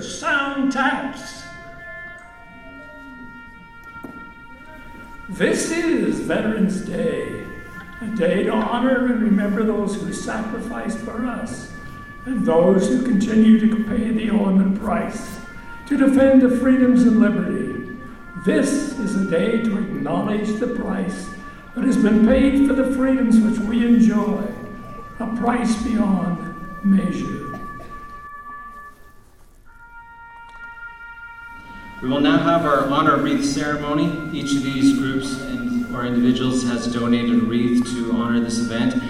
sound taps. This is Veterans Day, a day to honor and remember those who sacrificed for us and those who continue to pay the ultimate price to defend the freedoms and liberty. This is a day to acknowledge the price that has been paid for the freedoms which we enjoy, a price beyond measure. We will now have our honor wreath ceremony. Each of these groups and, or individuals has donated a wreath to honor this event.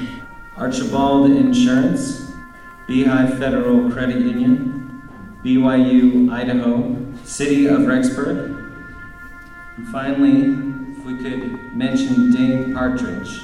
Archibald Insurance, Beehive Federal Credit Union, BYU Idaho, City of Rexburg, and finally, if we could mention Dane Partridge.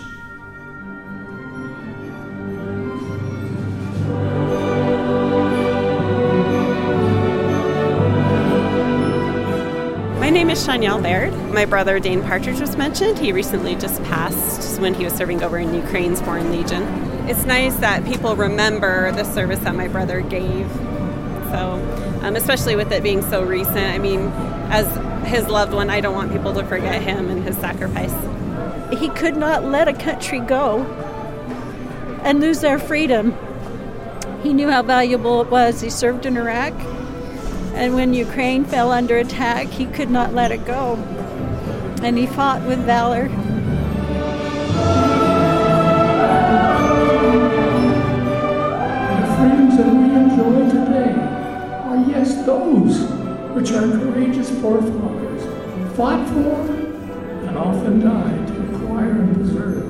My name is Shanielle Baird. My brother Dane Partridge was mentioned. He recently just passed when he was serving over in Ukraine's Foreign Legion. It's nice that people remember the service that my brother gave. So, um, especially with it being so recent, I mean, as his loved one, I don't want people to forget him and his sacrifice. He could not let a country go and lose their freedom. He knew how valuable it was. He served in Iraq and when Ukraine fell under attack, he could not let it go. And he fought with valor. The freedoms that we enjoy today are, yes, those which our courageous forefathers fought for and often died to acquire and preserve.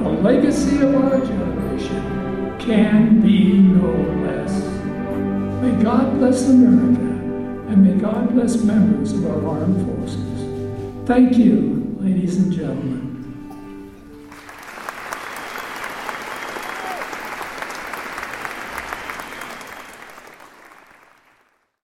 The legacy of our generation can be no less. May God bless America and may God bless members of our armed forces. Thank you, ladies and gentlemen.